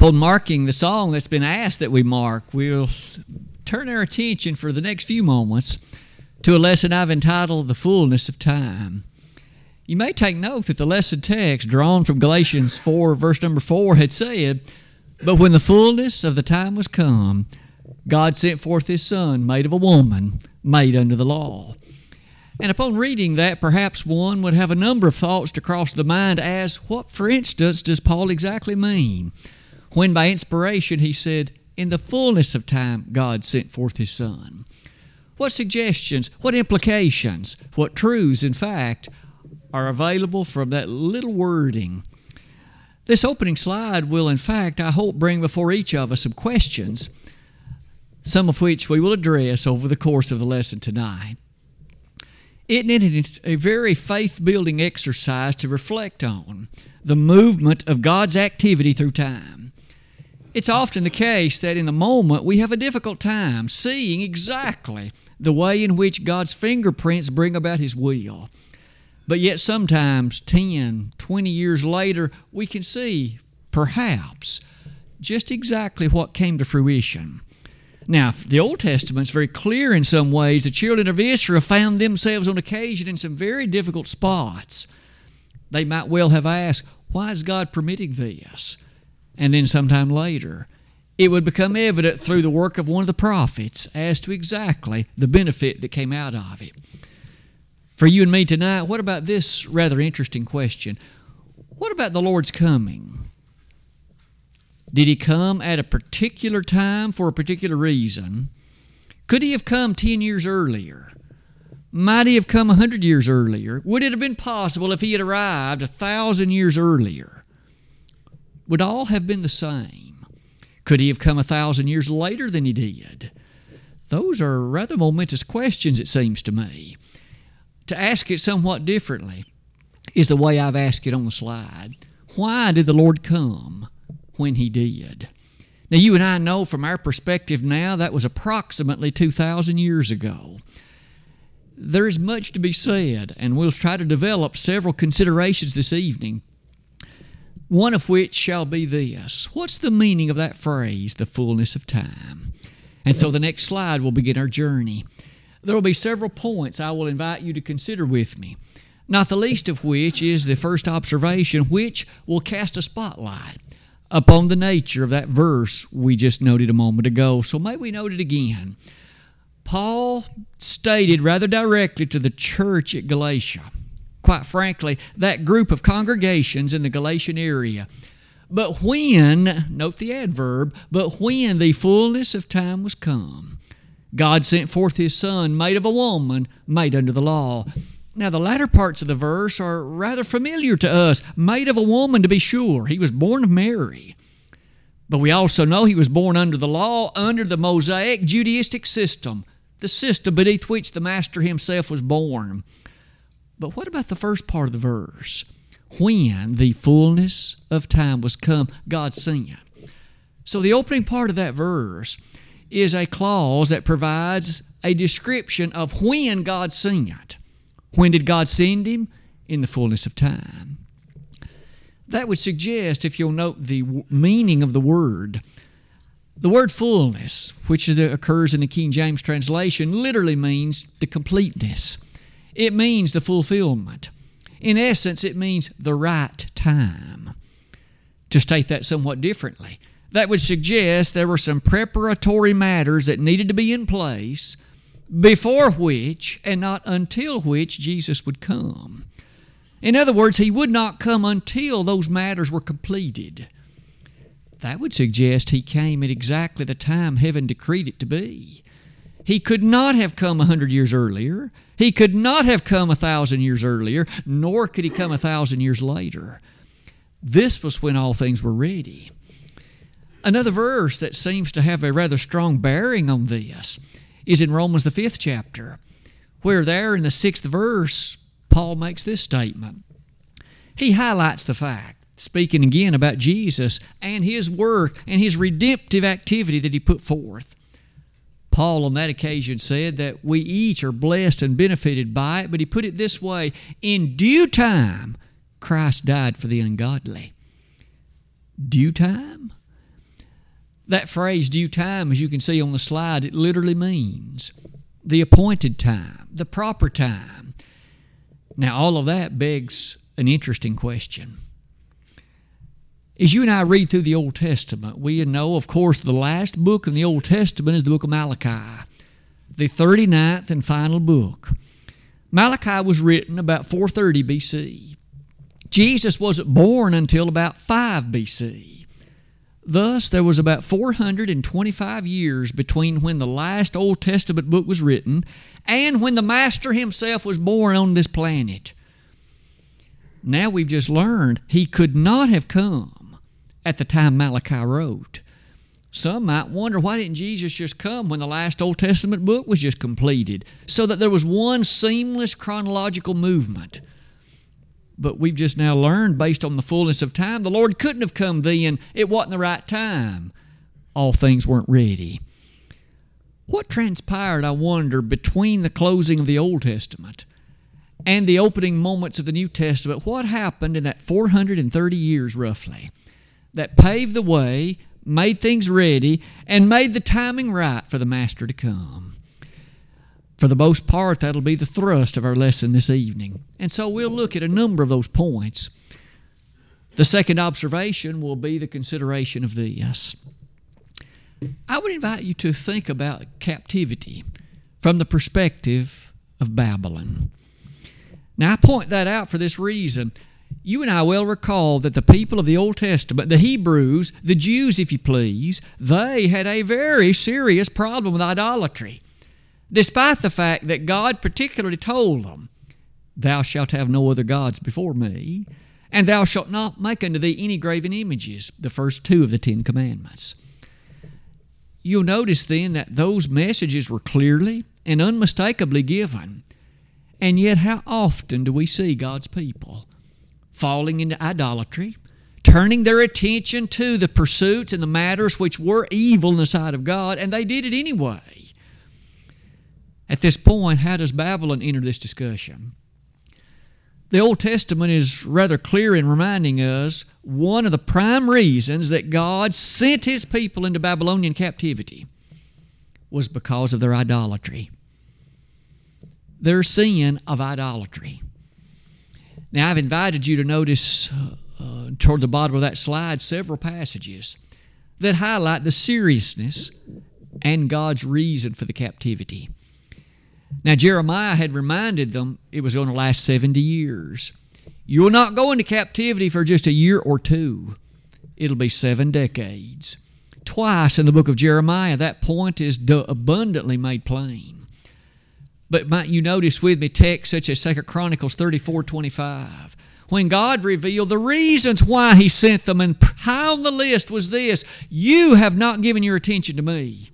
Upon marking the song that's been asked that we mark, we'll turn our attention for the next few moments to a lesson I've entitled The Fullness of Time. You may take note that the lesson text drawn from Galatians 4, verse number 4, had said, But when the fullness of the time was come, God sent forth His Son, made of a woman, made under the law. And upon reading that, perhaps one would have a number of thoughts to cross the mind as what, for instance, does Paul exactly mean? When by inspiration he said, In the fullness of time, God sent forth his Son. What suggestions, what implications, what truths, in fact, are available from that little wording? This opening slide will, in fact, I hope, bring before each of us some questions, some of which we will address over the course of the lesson tonight. Isn't it a very faith building exercise to reflect on the movement of God's activity through time? It's often the case that in the moment we have a difficult time seeing exactly the way in which God's fingerprints bring about His will. But yet, sometimes 10, 20 years later, we can see, perhaps, just exactly what came to fruition. Now, the Old Testament's very clear in some ways. The children of Israel found themselves on occasion in some very difficult spots. They might well have asked, Why is God permitting this? And then sometime later, it would become evident through the work of one of the prophets as to exactly the benefit that came out of it. For you and me tonight, what about this rather interesting question? What about the Lord's coming? Did he come at a particular time for a particular reason? Could he have come 10 years earlier? Might he have come a 100 years earlier? Would it have been possible if he had arrived a thousand years earlier? Would all have been the same. Could he have come a thousand years later than he did? Those are rather momentous questions, it seems to me. To ask it somewhat differently is the way I've asked it on the slide. Why did the Lord come when he did? Now, you and I know from our perspective now that was approximately 2,000 years ago. There is much to be said, and we'll try to develop several considerations this evening one of which shall be this. What's the meaning of that phrase, the fullness of time? And so the next slide will begin our journey. There will be several points I will invite you to consider with me, not the least of which is the first observation, which will cast a spotlight upon the nature of that verse we just noted a moment ago. So may we note it again. Paul stated rather directly to the church at Galatia quite frankly, that group of congregations in the Galatian area. But when, note the adverb, but when the fullness of time was come, God sent forth His Son, made of a woman, made under the law. Now, the latter parts of the verse are rather familiar to us. Made of a woman, to be sure. He was born of Mary. But we also know he was born under the law, under the Mosaic Judaistic system, the system beneath which the Master himself was born. But what about the first part of the verse? When the fullness of time was come, God sent. So the opening part of that verse is a clause that provides a description of when God sent. When did God send him? In the fullness of time. That would suggest, if you'll note the meaning of the word, the word fullness, which uh, occurs in the King James translation, literally means the completeness. It means the fulfillment. In essence, it means the right time. To state that somewhat differently, that would suggest there were some preparatory matters that needed to be in place before which and not until which Jesus would come. In other words, he would not come until those matters were completed. That would suggest he came at exactly the time heaven decreed it to be. He could not have come a hundred years earlier. He could not have come a thousand years earlier, nor could he come a thousand years later. This was when all things were ready. Another verse that seems to have a rather strong bearing on this is in Romans, the fifth chapter, where there in the sixth verse, Paul makes this statement. He highlights the fact, speaking again about Jesus and his work and his redemptive activity that he put forth. Paul on that occasion said that we each are blessed and benefited by it, but he put it this way In due time, Christ died for the ungodly. Due time? That phrase, due time, as you can see on the slide, it literally means the appointed time, the proper time. Now, all of that begs an interesting question. As you and I read through the Old Testament, we know, of course, the last book in the Old Testament is the book of Malachi, the 39th and final book. Malachi was written about 430 BC. Jesus wasn't born until about 5 BC. Thus, there was about 425 years between when the last Old Testament book was written and when the Master himself was born on this planet. Now we've just learned he could not have come at the time Malachi wrote. Some might wonder why didn't Jesus just come when the last Old Testament book was just completed so that there was one seamless chronological movement. But we've just now learned, based on the fullness of time, the Lord couldn't have come then. It wasn't the right time. All things weren't ready. What transpired, I wonder, between the closing of the Old Testament and the opening moments of the New Testament? What happened in that 430 years, roughly, that paved the way, made things ready, and made the timing right for the Master to come? For the most part, that'll be the thrust of our lesson this evening. And so we'll look at a number of those points. The second observation will be the consideration of this. I would invite you to think about captivity from the perspective of Babylon. Now, I point that out for this reason. You and I well recall that the people of the Old Testament, the Hebrews, the Jews, if you please, they had a very serious problem with idolatry despite the fact that God particularly told them, Thou shalt have no other gods before me, and thou shalt not make unto thee any graven images, the first two of the Ten Commandments. You'll notice then that those messages were clearly and unmistakably given. And yet, how often do we see God's people falling into idolatry, turning their attention to the pursuits and the matters which were evil in the sight of God, and they did it anyway? At this point, how does Babylon enter this discussion? The Old Testament is rather clear in reminding us one of the prime reasons that God sent His people into Babylonian captivity was because of their idolatry. Their sin of idolatry. Now, I've invited you to notice uh, toward the bottom of that slide several passages that highlight the seriousness and God's reason for the captivity. Now, Jeremiah had reminded them it was going to last 70 years. You'll not go into captivity for just a year or two, it'll be seven decades. Twice in the book of Jeremiah, that point is abundantly made plain. But might you notice with me texts such as 2 Chronicles 34 25 when God revealed the reasons why He sent them, and high on the list was this You have not given your attention to me.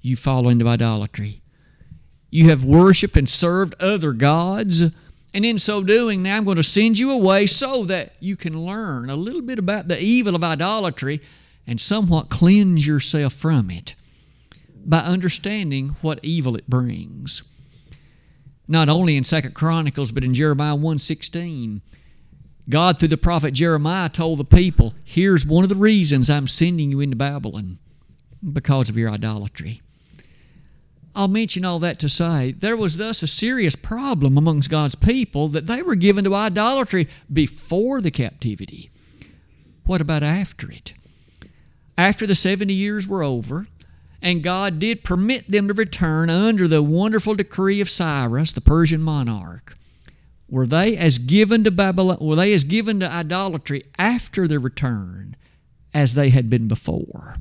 You fall into idolatry. You have worshiped and served other gods. And in so doing, now I'm going to send you away so that you can learn a little bit about the evil of idolatry and somewhat cleanse yourself from it by understanding what evil it brings. Not only in Second Chronicles, but in Jeremiah 1:16, God through the prophet Jeremiah told the people, "Here's one of the reasons I'm sending you into Babylon because of your idolatry." I'll mention all that to say there was thus a serious problem amongst God's people that they were given to idolatry before the captivity. What about after it? After the 70 years were over, and God did permit them to return under the wonderful decree of Cyrus, the Persian monarch. Were they as given to Babylon, were they as given to idolatry after their return as they had been before?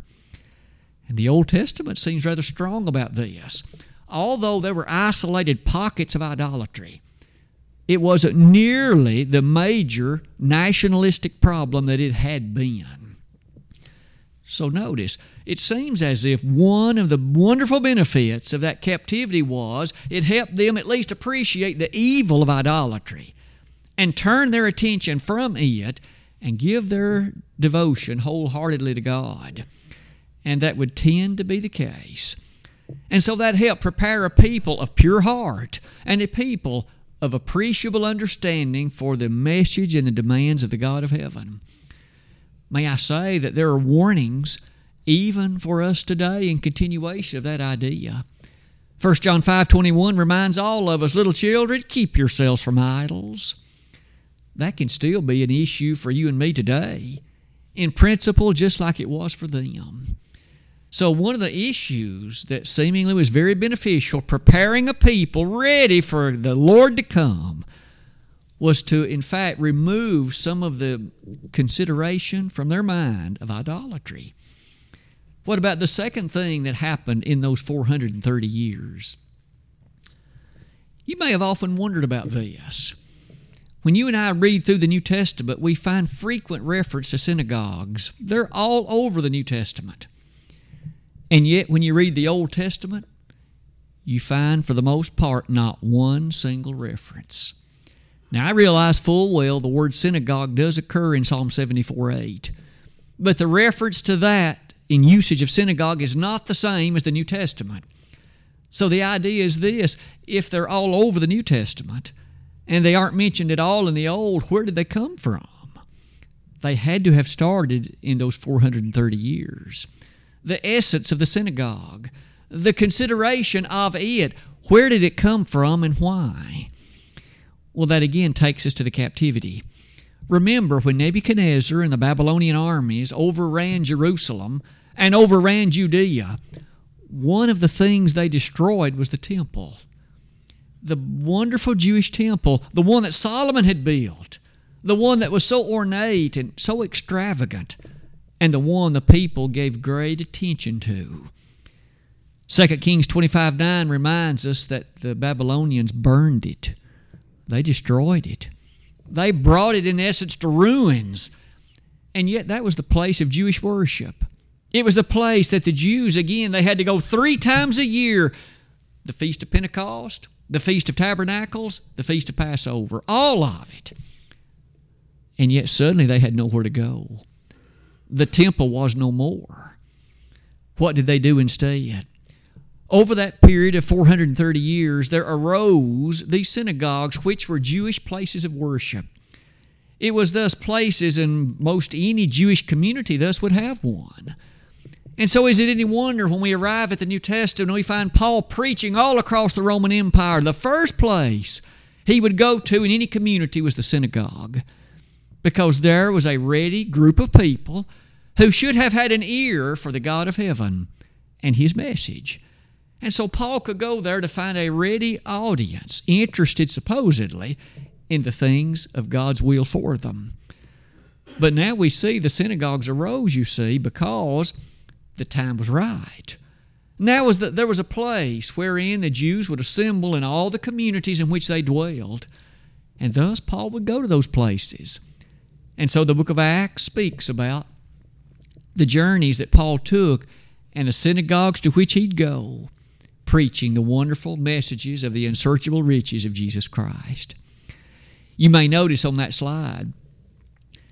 And the Old Testament seems rather strong about this. Although there were isolated pockets of idolatry, it wasn't nearly the major nationalistic problem that it had been. So notice, it seems as if one of the wonderful benefits of that captivity was it helped them at least appreciate the evil of idolatry and turn their attention from it and give their devotion wholeheartedly to God and that would tend to be the case. And so that helped prepare a people of pure heart and a people of appreciable understanding for the message and the demands of the God of heaven. May I say that there are warnings even for us today in continuation of that idea. 1 John 5:21 reminds all of us, little children, keep yourselves from idols. That can still be an issue for you and me today, in principle, just like it was for them. So, one of the issues that seemingly was very beneficial, preparing a people ready for the Lord to come, was to, in fact, remove some of the consideration from their mind of idolatry. What about the second thing that happened in those 430 years? You may have often wondered about this. When you and I read through the New Testament, we find frequent reference to synagogues. They're all over the New Testament. And yet, when you read the Old Testament, you find, for the most part, not one single reference. Now, I realize full well the word synagogue does occur in Psalm 74 8, but the reference to that in usage of synagogue is not the same as the New Testament. So the idea is this if they're all over the New Testament and they aren't mentioned at all in the Old, where did they come from? They had to have started in those 430 years. The essence of the synagogue, the consideration of it, where did it come from and why? Well, that again takes us to the captivity. Remember when Nebuchadnezzar and the Babylonian armies overran Jerusalem and overran Judea, one of the things they destroyed was the temple. The wonderful Jewish temple, the one that Solomon had built, the one that was so ornate and so extravagant, and the one the people gave great attention to. 2 Kings 25 9 reminds us that the Babylonians burned it, they destroyed it. They brought it, in essence, to ruins. And yet, that was the place of Jewish worship. It was the place that the Jews, again, they had to go three times a year the Feast of Pentecost, the Feast of Tabernacles, the Feast of Passover, all of it. And yet, suddenly, they had nowhere to go. The temple was no more. What did they do instead? Over that period of 430 years, there arose these synagogues, which were Jewish places of worship. It was thus places, and most any Jewish community thus would have one. And so, is it any wonder when we arrive at the New Testament, we find Paul preaching all across the Roman Empire? The first place he would go to in any community was the synagogue, because there was a ready group of people who should have had an ear for the God of heaven and his message. And so Paul could go there to find a ready audience, interested supposedly in the things of God's will for them. But now we see the synagogues arose, you see, because the time was right. Now was that there was a place wherein the Jews would assemble in all the communities in which they dwelled, and thus Paul would go to those places. And so the book of Acts speaks about the journeys that Paul took and the synagogues to which he'd go preaching the wonderful messages of the unsearchable riches of Jesus Christ. You may notice on that slide,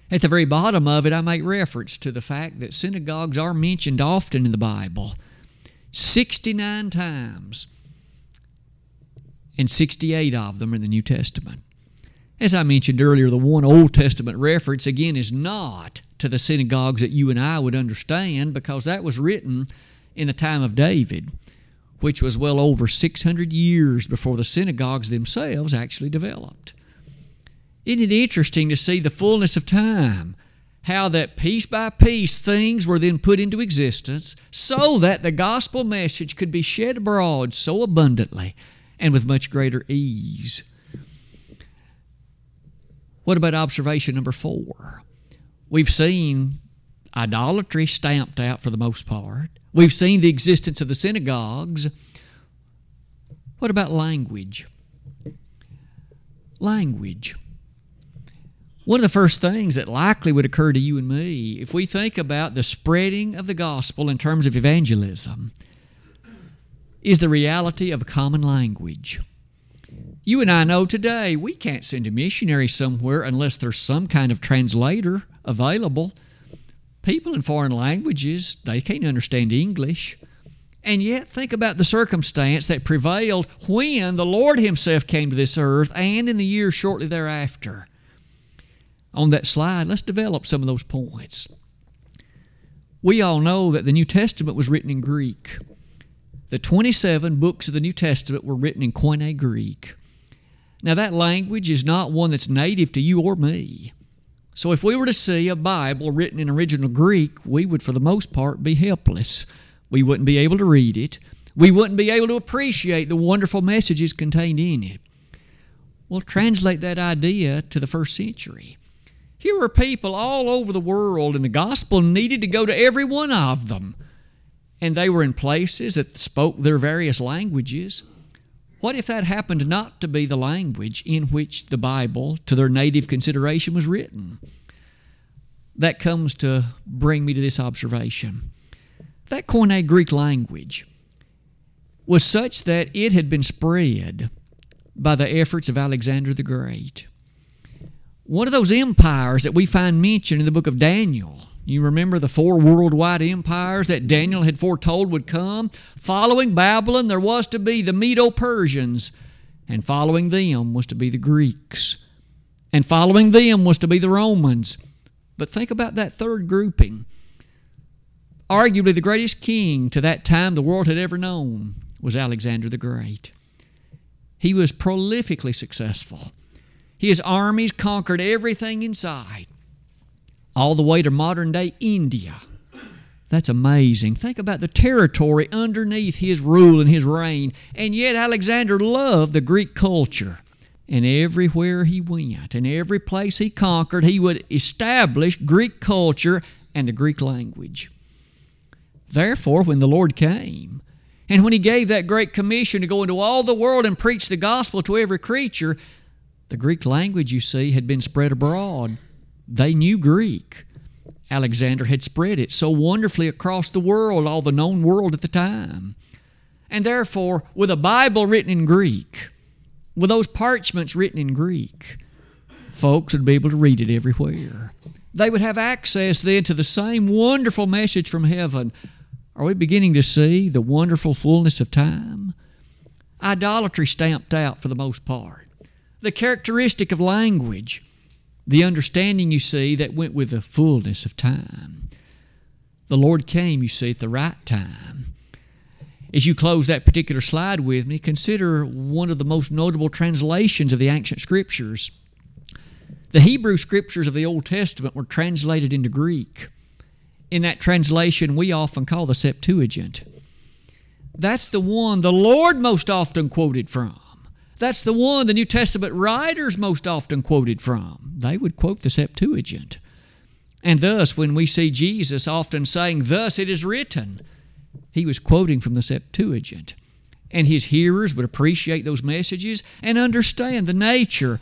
at the very bottom of it, I make reference to the fact that synagogues are mentioned often in the Bible 69 times, and 68 of them are in the New Testament. As I mentioned earlier, the one Old Testament reference, again, is not to the synagogues that you and I would understand because that was written in the time of David which was well over 600 years before the synagogues themselves actually developed. Isn't it interesting to see the fullness of time? How that piece by piece things were then put into existence so that the gospel message could be shed abroad so abundantly and with much greater ease. What about observation number four? We've seen idolatry stamped out for the most part. We've seen the existence of the synagogues. What about language? Language. One of the first things that likely would occur to you and me if we think about the spreading of the gospel in terms of evangelism is the reality of a common language. You and I know today we can't send a missionary somewhere unless there's some kind of translator available people in foreign languages, they can't understand English. And yet, think about the circumstance that prevailed when the Lord Himself came to this earth and in the years shortly thereafter. On that slide, let's develop some of those points. We all know that the New Testament was written in Greek. The 27 books of the New Testament were written in Koine Greek. Now, that language is not one that's native to you or me. So, if we were to see a Bible written in original Greek, we would, for the most part, be helpless. We wouldn't be able to read it. We wouldn't be able to appreciate the wonderful messages contained in it. Well, translate that idea to the first century. Here were people all over the world, and the gospel needed to go to every one of them. And they were in places that spoke their various languages. What if that happened not to be the language in which the Bible, to their native consideration, was written? That comes to bring me to this observation. That Koine Greek language was such that it had been spread by the efforts of Alexander the Great. One of those empires that we find mentioned in the book of Daniel you remember the four worldwide empires that Daniel had foretold would come? Following Babylon, there was to be the Medo Persians, and following them was to be the Greeks, and following them was to be the Romans. But think about that third grouping. Arguably the greatest king to that time the world had ever known was Alexander the Great. He was prolifically successful. His armies conquered everything in sight all the way to modern day India. That's amazing. Think about the territory underneath his rule and his reign. And yet, Alexander loved the Greek culture. And everywhere he went, and every place he conquered, he would establish Greek culture and the Greek language. Therefore, when the Lord came, and when he gave that great commission to go into all the world and preach the gospel to every creature, the Greek language, you see, had been spread abroad. They knew Greek. Alexander had spread it so wonderfully across the world, all the known world at the time. And therefore, with a Bible written in Greek, with those parchments written in Greek, folks would be able to read it everywhere. They would have access then to the same wonderful message from heaven. Are we beginning to see the wonderful fullness of time? Idolatry stamped out for the most part. The characteristic of language the understanding, you see, that went with the fullness of time. The Lord came, you see, at the right time. As you close that particular slide with me, consider one of the most notable translations of the ancient scriptures. The Hebrew scriptures of the Old Testament were translated into Greek. In that translation, we often call the Septuagint. That's the one the Lord most often quoted from. That's the one the New Testament writers most often quoted from. They would quote the Septuagint. And thus, when we see Jesus often saying, Thus it is written, he was quoting from the Septuagint. And his hearers would appreciate those messages and understand the nature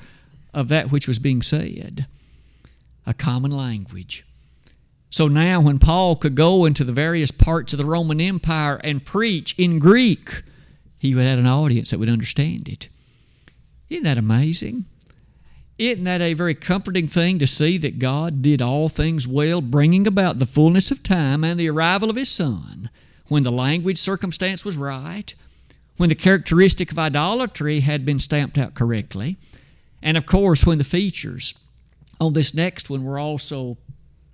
of that which was being said. A common language. So now, when Paul could go into the various parts of the Roman Empire and preach in Greek, he would have an audience that would understand it. Isn't that amazing? Isn't that a very comforting thing to see that God did all things well, bringing about the fullness of time and the arrival of His Son when the language circumstance was right, when the characteristic of idolatry had been stamped out correctly, and of course when the features on this next one were also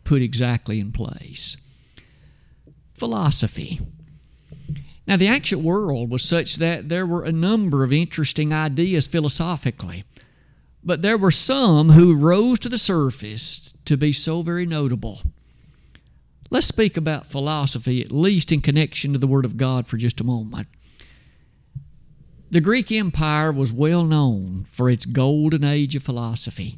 put exactly in place. Philosophy. Now, the ancient world was such that there were a number of interesting ideas philosophically, but there were some who rose to the surface to be so very notable. Let's speak about philosophy, at least in connection to the Word of God, for just a moment. The Greek Empire was well known for its golden age of philosophy.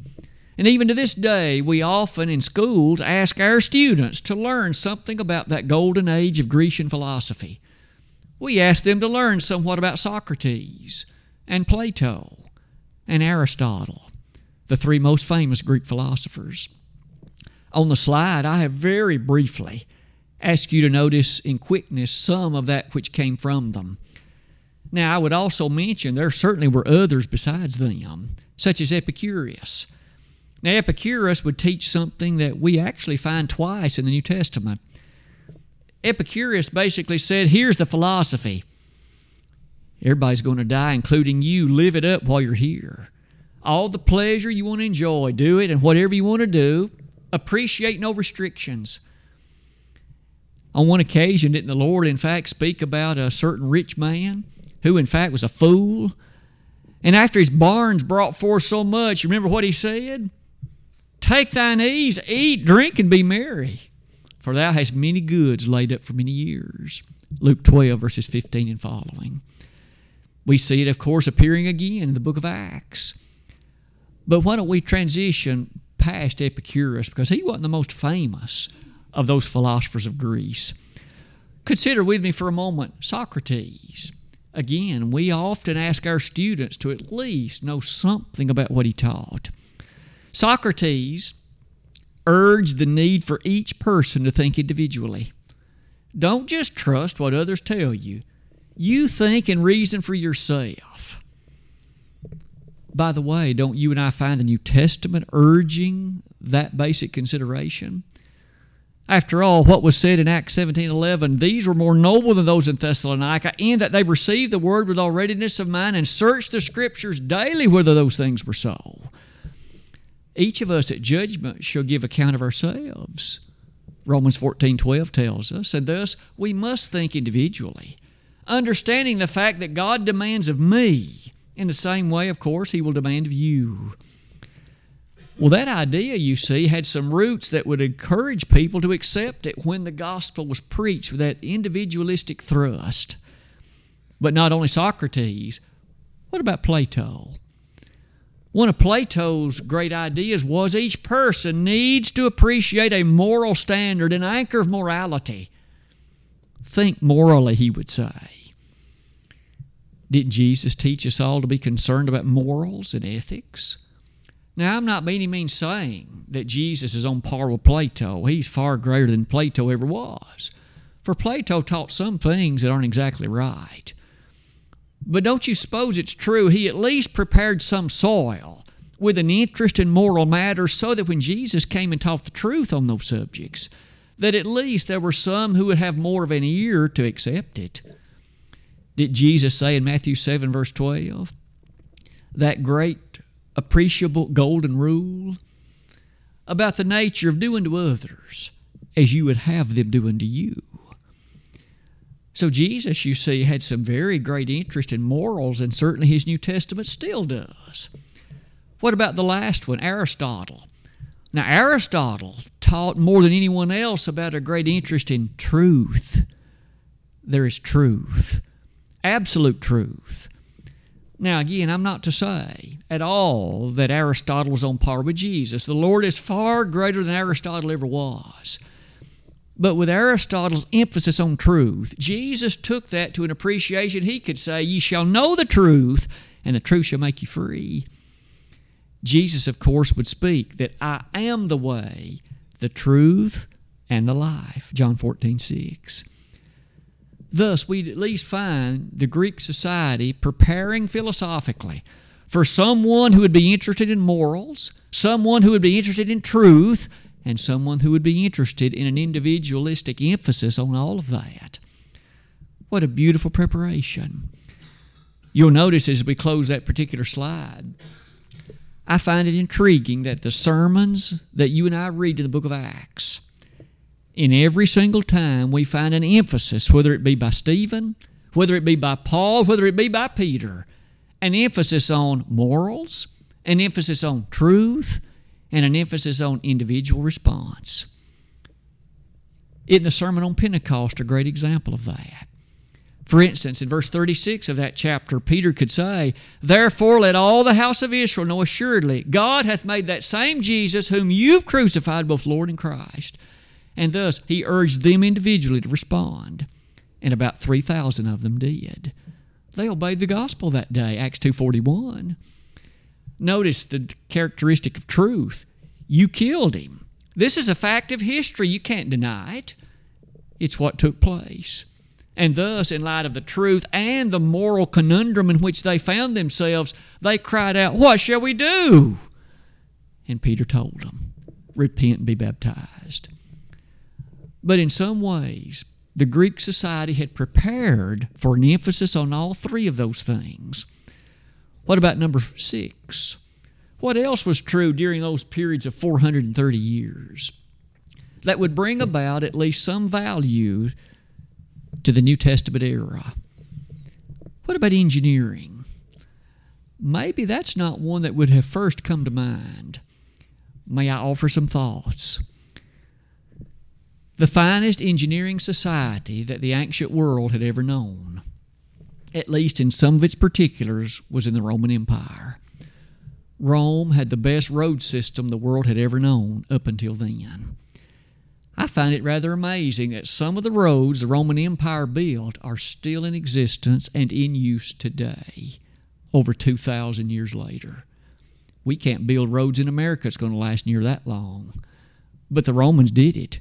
And even to this day, we often in schools ask our students to learn something about that golden age of Grecian philosophy we ask them to learn somewhat about Socrates and Plato and Aristotle, the three most famous Greek philosophers. On the slide, I have very briefly asked you to notice in quickness some of that which came from them. Now, I would also mention there certainly were others besides them, such as Epicurus. Now, Epicurus would teach something that we actually find twice in the New Testament. Epicurus basically said, here's the philosophy. Everybody's going to die, including you. Live it up while you're here. All the pleasure you want to enjoy, do it, and whatever you want to do, appreciate no restrictions. On one occasion, didn't the Lord, in fact, speak about a certain rich man who, in fact, was a fool? And after his barns brought forth so much, remember what he said? Take thine ease, eat, drink, and be merry, for thou hast many goods laid up for many years. Luke 12, verses 15 and following. We see it, of course, appearing again in the book of Acts. But why don't we transition past Epicurus because he wasn't the most famous of those philosophers of Greece. Consider with me for a moment Socrates. Again, we often ask our students to at least know something about what he taught. Socrates urged the need for each person to think individually. Don't just trust what others tell you. You think and reason for yourself. By the way, don't you and I find the New Testament urging that basic consideration? After all, what was said in Acts 17:11, these were more noble than those in Thessalonica, in that they received the word with all readiness of mind and searched the scriptures daily whether those things were so. Each of us at judgment shall give account of ourselves. Romans 14:12 tells us, and thus we must think individually, understanding the fact that God demands of me in the same way, of course, he will demand of you. Well, that idea, you see, had some roots that would encourage people to accept it when the gospel was preached with that individualistic thrust. But not only Socrates, what about Plato? One of Plato's great ideas was each person needs to appreciate a moral standard, an anchor of morality. Think morally, he would say. Didn't Jesus teach us all to be concerned about morals and ethics? Now, I'm not by any means saying that Jesus is on par with Plato. He's far greater than Plato ever was. For Plato taught some things that aren't exactly right. But don't you suppose it's true he at least prepared some soil with an interest in moral matters so that when Jesus came and taught the truth on those subjects, that at least there were some who would have more of an ear to accept it? Did Jesus say in Matthew 7, verse 12, that great appreciable golden rule about the nature of doing to others as you would have them doing to you. So, Jesus, you see, had some very great interest in morals, and certainly his New Testament still does. What about the last one, Aristotle? Now, Aristotle taught more than anyone else about a great interest in truth. There is truth, absolute truth. Now, again, I'm not to say at all that Aristotle was on par with Jesus. The Lord is far greater than Aristotle ever was. But with Aristotle's emphasis on truth, Jesus took that to an appreciation he could say, Ye shall know the truth, and the truth shall make you free. Jesus, of course, would speak that I am the way, the truth, and the life. John 14, 6. Thus, we at least find the Greek society preparing philosophically for someone who would be interested in morals, someone who would be interested in truth, and someone who would be interested in an individualistic emphasis on all of that. What a beautiful preparation. You'll notice as we close that particular slide, I find it intriguing that the sermons that you and I read in the book of Acts, in every single time we find an emphasis, whether it be by Stephen, whether it be by Paul, whether it be by Peter, an emphasis on morals, an emphasis on truth, and an emphasis on individual response. In the Sermon on Pentecost, a great example of that. For instance, in verse 36 of that chapter, Peter could say, Therefore let all the house of Israel know assuredly, God hath made that same Jesus whom you've crucified both Lord and Christ. And thus he urged them individually to respond. And about 3,000 of them did. They obeyed the gospel that day, Acts 2.41. Notice the characteristic of truth. You killed him. This is a fact of history. You can't deny it. It's what took place. And thus, in light of the truth and the moral conundrum in which they found themselves, they cried out, What shall we do? And Peter told them, Repent and be baptized. But in some ways, the Greek society had prepared for an emphasis on all three of those things. What about number six? What else was true during those periods of 430 years? that would bring about at least some value to the New Testament era. What about engineering? Maybe that's not one that would have first come to mind. May I offer some thoughts? The finest engineering society that the ancient world had ever known, at least in some of its particulars, was in the Roman Empire. Rome had the best road system the world had ever known up until then. I find it rather amazing that some of the roads the Roman Empire built are still in existence and in use today, over 2,000 years later. We can't build roads in America that's going to last near that long. But the Romans did it.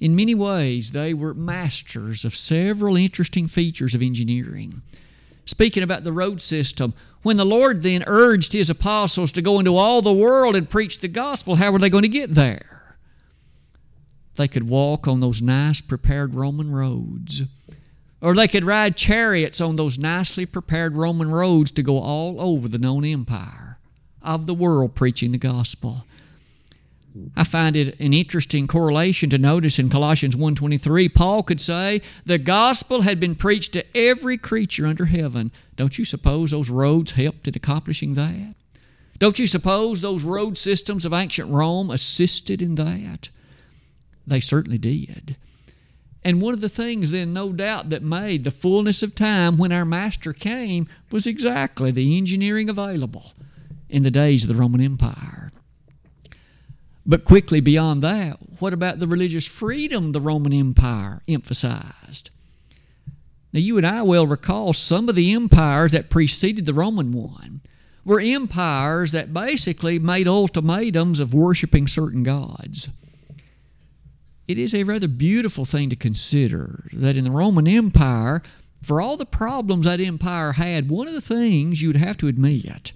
In many ways, they were masters of several interesting features of engineering. Speaking about the road system, when the Lord then urged his apostles to go into all the world and preach the gospel, how were they going to get there? They could walk on those nice prepared Roman roads. Or they could ride chariots on those nicely prepared Roman roads to go all over the known empire of the world preaching the gospel. I find it an interesting correlation to notice in Colossians 1:23 Paul could say the gospel had been preached to every creature under heaven. Don't you suppose those roads helped in accomplishing that? Don't you suppose those road systems of ancient Rome assisted in that? They certainly did. And one of the things, then, no doubt, that made the fullness of time when our Master came was exactly the engineering available in the days of the Roman Empire. But quickly beyond that, what about the religious freedom the Roman Empire emphasized? Now, you and I well recall some of the empires that preceded the Roman one were empires that basically made ultimatums of worshiping certain gods it is a rather beautiful thing to consider that in the Roman Empire, for all the problems that empire had, one of the things you'd have to admit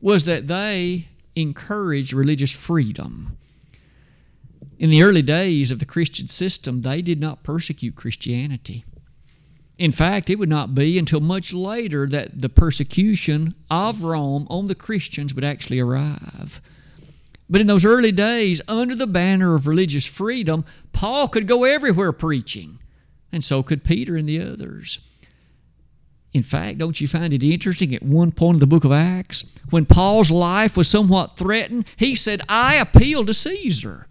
was that they encouraged religious freedom. In the early days of the Christian system, they did not persecute Christianity. In fact, it would not be until much later that the persecution of Rome on the Christians would actually arrive. But in those early days, under the banner of religious freedom, Paul could go everywhere preaching, and so could Peter and the others. In fact, don't you find it interesting at one point in the book of Acts, when Paul's life was somewhat threatened, he said, I appeal to Caesar.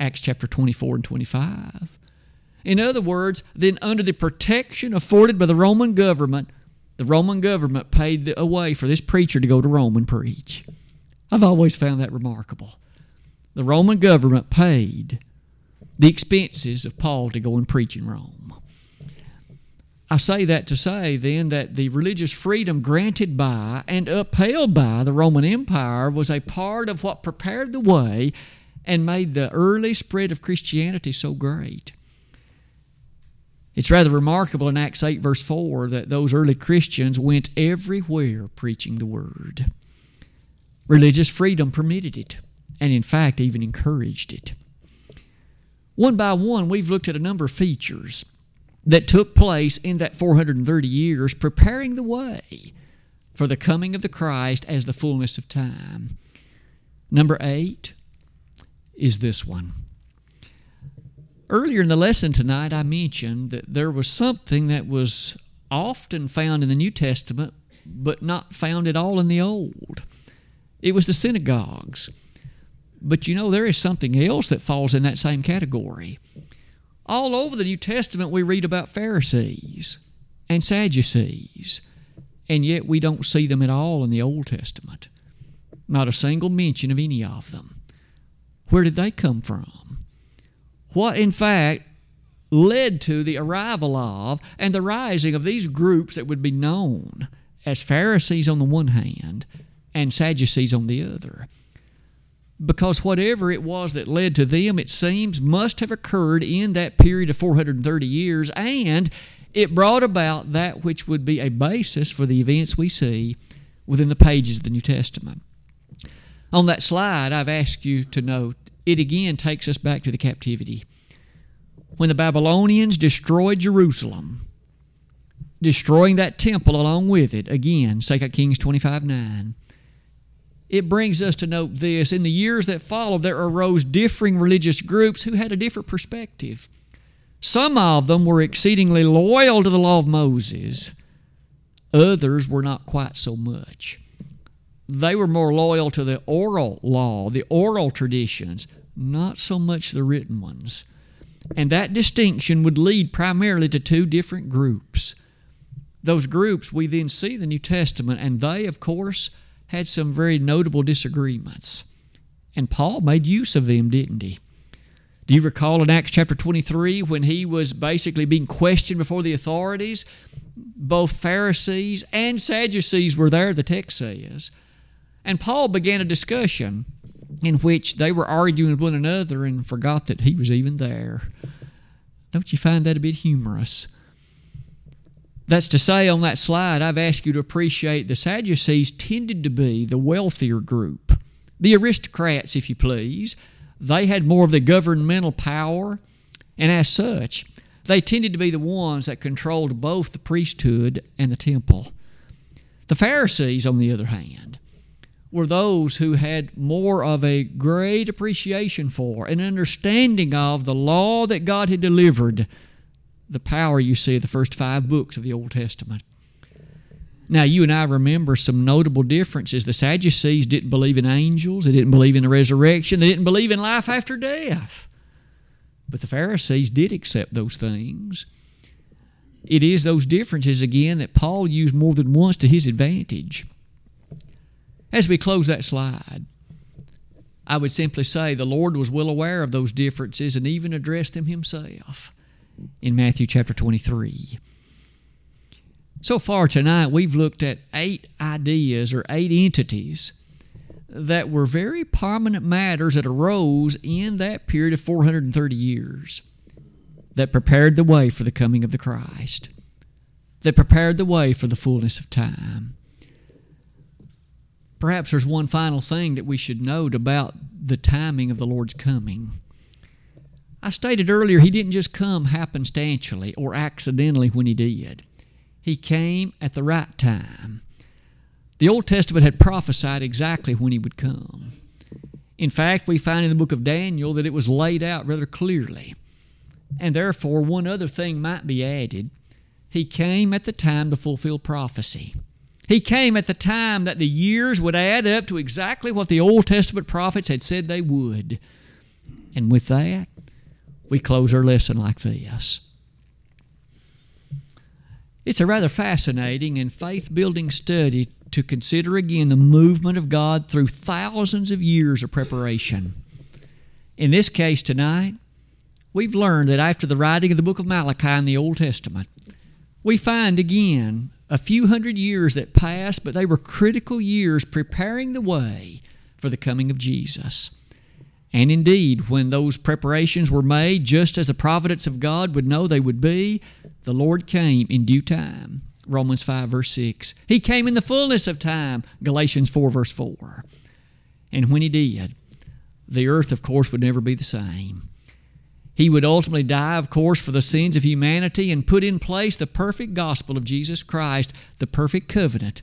Acts chapter 24 and 25. In other words, then under the protection afforded by the Roman government, the Roman government paid a way for this preacher to go to Rome and preach. I've always found that remarkable. The Roman government paid the expenses of Paul to go and preach in Rome. I say that to say then that the religious freedom granted by and upheld by the Roman Empire was a part of what prepared the way and made the early spread of Christianity so great. It's rather remarkable in Acts 8, verse 4, that those early Christians went everywhere preaching the word. Religious freedom permitted it, and in fact, even encouraged it. One by one, we've looked at a number of features that took place in that 430 years, preparing the way for the coming of the Christ as the fullness of time. Number eight is this one. Earlier in the lesson tonight, I mentioned that there was something that was often found in the New Testament, but not found at all in the Old. It was the synagogues. But you know, there is something else that falls in that same category. All over the New Testament, we read about Pharisees and Sadducees, and yet we don't see them at all in the Old Testament. Not a single mention of any of them. Where did they come from? What, in fact, led to the arrival of and the rising of these groups that would be known as Pharisees on the one hand and Sadducees on the other. Because whatever it was that led to them, it seems, must have occurred in that period of 430 years, and it brought about that which would be a basis for the events we see within the pages of the New Testament. On that slide, I've asked you to note, it again takes us back to the captivity. When the Babylonians destroyed Jerusalem, destroying that temple along with it, again, 2 Kings 25 9 it brings us to note this. In the years that followed, there arose differing religious groups who had a different perspective. Some of them were exceedingly loyal to the law of Moses, others were not quite so much. They were more loyal to the oral law, the oral traditions, not so much the written ones. And that distinction would lead primarily to two different groups. Those groups we then see the New Testament, and they, of course, had some very notable disagreements. And Paul made use of them, didn't he? Do you recall in Acts chapter 23 when he was basically being questioned before the authorities? Both Pharisees and Sadducees were there, the text says. And Paul began a discussion in which they were arguing with one another and forgot that he was even there. Don't you find that a bit humorous? That's to say, on that slide, I've asked you to appreciate the Sadducees tended to be the wealthier group, the aristocrats, if you please they had more of the governmental power, and as such, they tended to be the ones that controlled both the priesthood and the temple. The Pharisees, on the other hand, were those who had more of a great appreciation for and understanding of the law that God had delivered, the power you see of the first five books of the Old Testament. Now, you and I remember some notable differences. The Sadducees didn't believe in angels, they didn't believe in the resurrection, they didn't believe in life after death. But the Pharisees did accept those things. It is those differences, again, that Paul used more than once to his advantage. As we close that slide, I would simply say the Lord was well aware of those differences and even addressed them himself in Matthew chapter 23. So far tonight, we've looked at eight ideas or eight entities that were very prominent matters that arose in that period of 430 years that prepared the way for the coming of the Christ, that prepared the way for the fullness of time. Perhaps there's one final thing that we should note about the timing of the Lord's coming. I stated earlier, He didn't just come happenstantially or accidentally when He did. He came at the right time. The Old Testament had prophesied exactly when he would come. In fact, we find in the book of Daniel that it was laid out rather clearly. And therefore, one other thing might be added. He came at the time to fulfill prophecy. He came at the time that the years would add up to exactly what the Old Testament prophets had said they would. And with that, we close our lesson like this. It's a rather fascinating and faith building study to consider again the movement of God through thousands of years of preparation. In this case tonight, we've learned that after the writing of the book of Malachi in the Old Testament, we find again a few hundred years that passed, but they were critical years preparing the way for the coming of Jesus. And indeed, when those preparations were made, just as the providence of God would know they would be, the Lord came in due time. Romans 5, verse 6. He came in the fullness of time. Galatians 4, verse 4. And when He did, the earth, of course, would never be the same. He would ultimately die, of course, for the sins of humanity and put in place the perfect gospel of Jesus Christ, the perfect covenant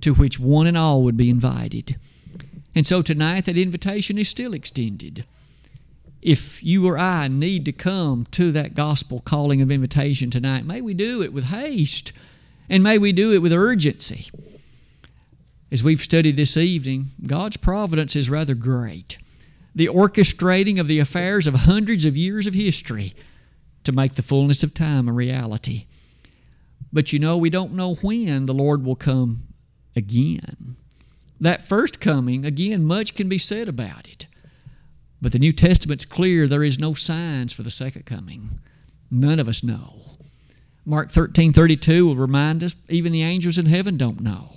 to which one and all would be invited. And so tonight, that invitation is still extended. If you or I need to come to that gospel calling of invitation tonight, may we do it with haste and may we do it with urgency. As we've studied this evening, God's providence is rather great. The orchestrating of the affairs of hundreds of years of history to make the fullness of time a reality. But you know, we don't know when the Lord will come again that first coming, again, much can be said about it. But the New Testament's clear there is no signs for the second coming. None of us know. Mark 13 32 will remind us even the angels in heaven don't know.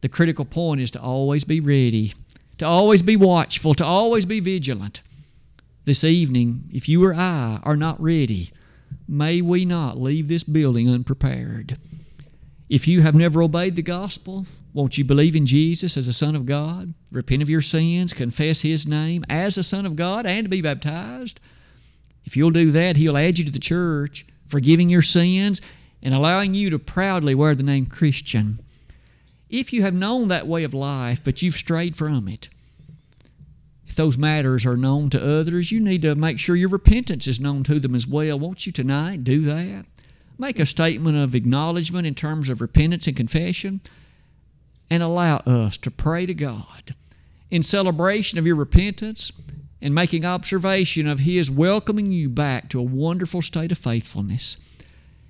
The critical point is to always be ready, to always be watchful, to always be vigilant. This evening, if you or I are not ready, may we not leave this building unprepared. If you have never obeyed the gospel, won't you believe in Jesus as the Son of God? Repent of your sins, confess His name as the Son of God, and be baptized? If you'll do that, He'll add you to the church, forgiving your sins and allowing you to proudly wear the name Christian. If you have known that way of life, but you've strayed from it, if those matters are known to others, you need to make sure your repentance is known to them as well. Won't you tonight do that? Make a statement of acknowledgement in terms of repentance and confession, and allow us to pray to God in celebration of your repentance and making observation of His welcoming you back to a wonderful state of faithfulness.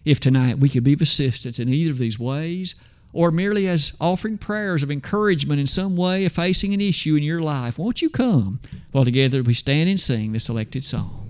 If tonight we could be of assistance in either of these ways, or merely as offering prayers of encouragement in some way of facing an issue in your life, won't you come while together we stand and sing the selected song?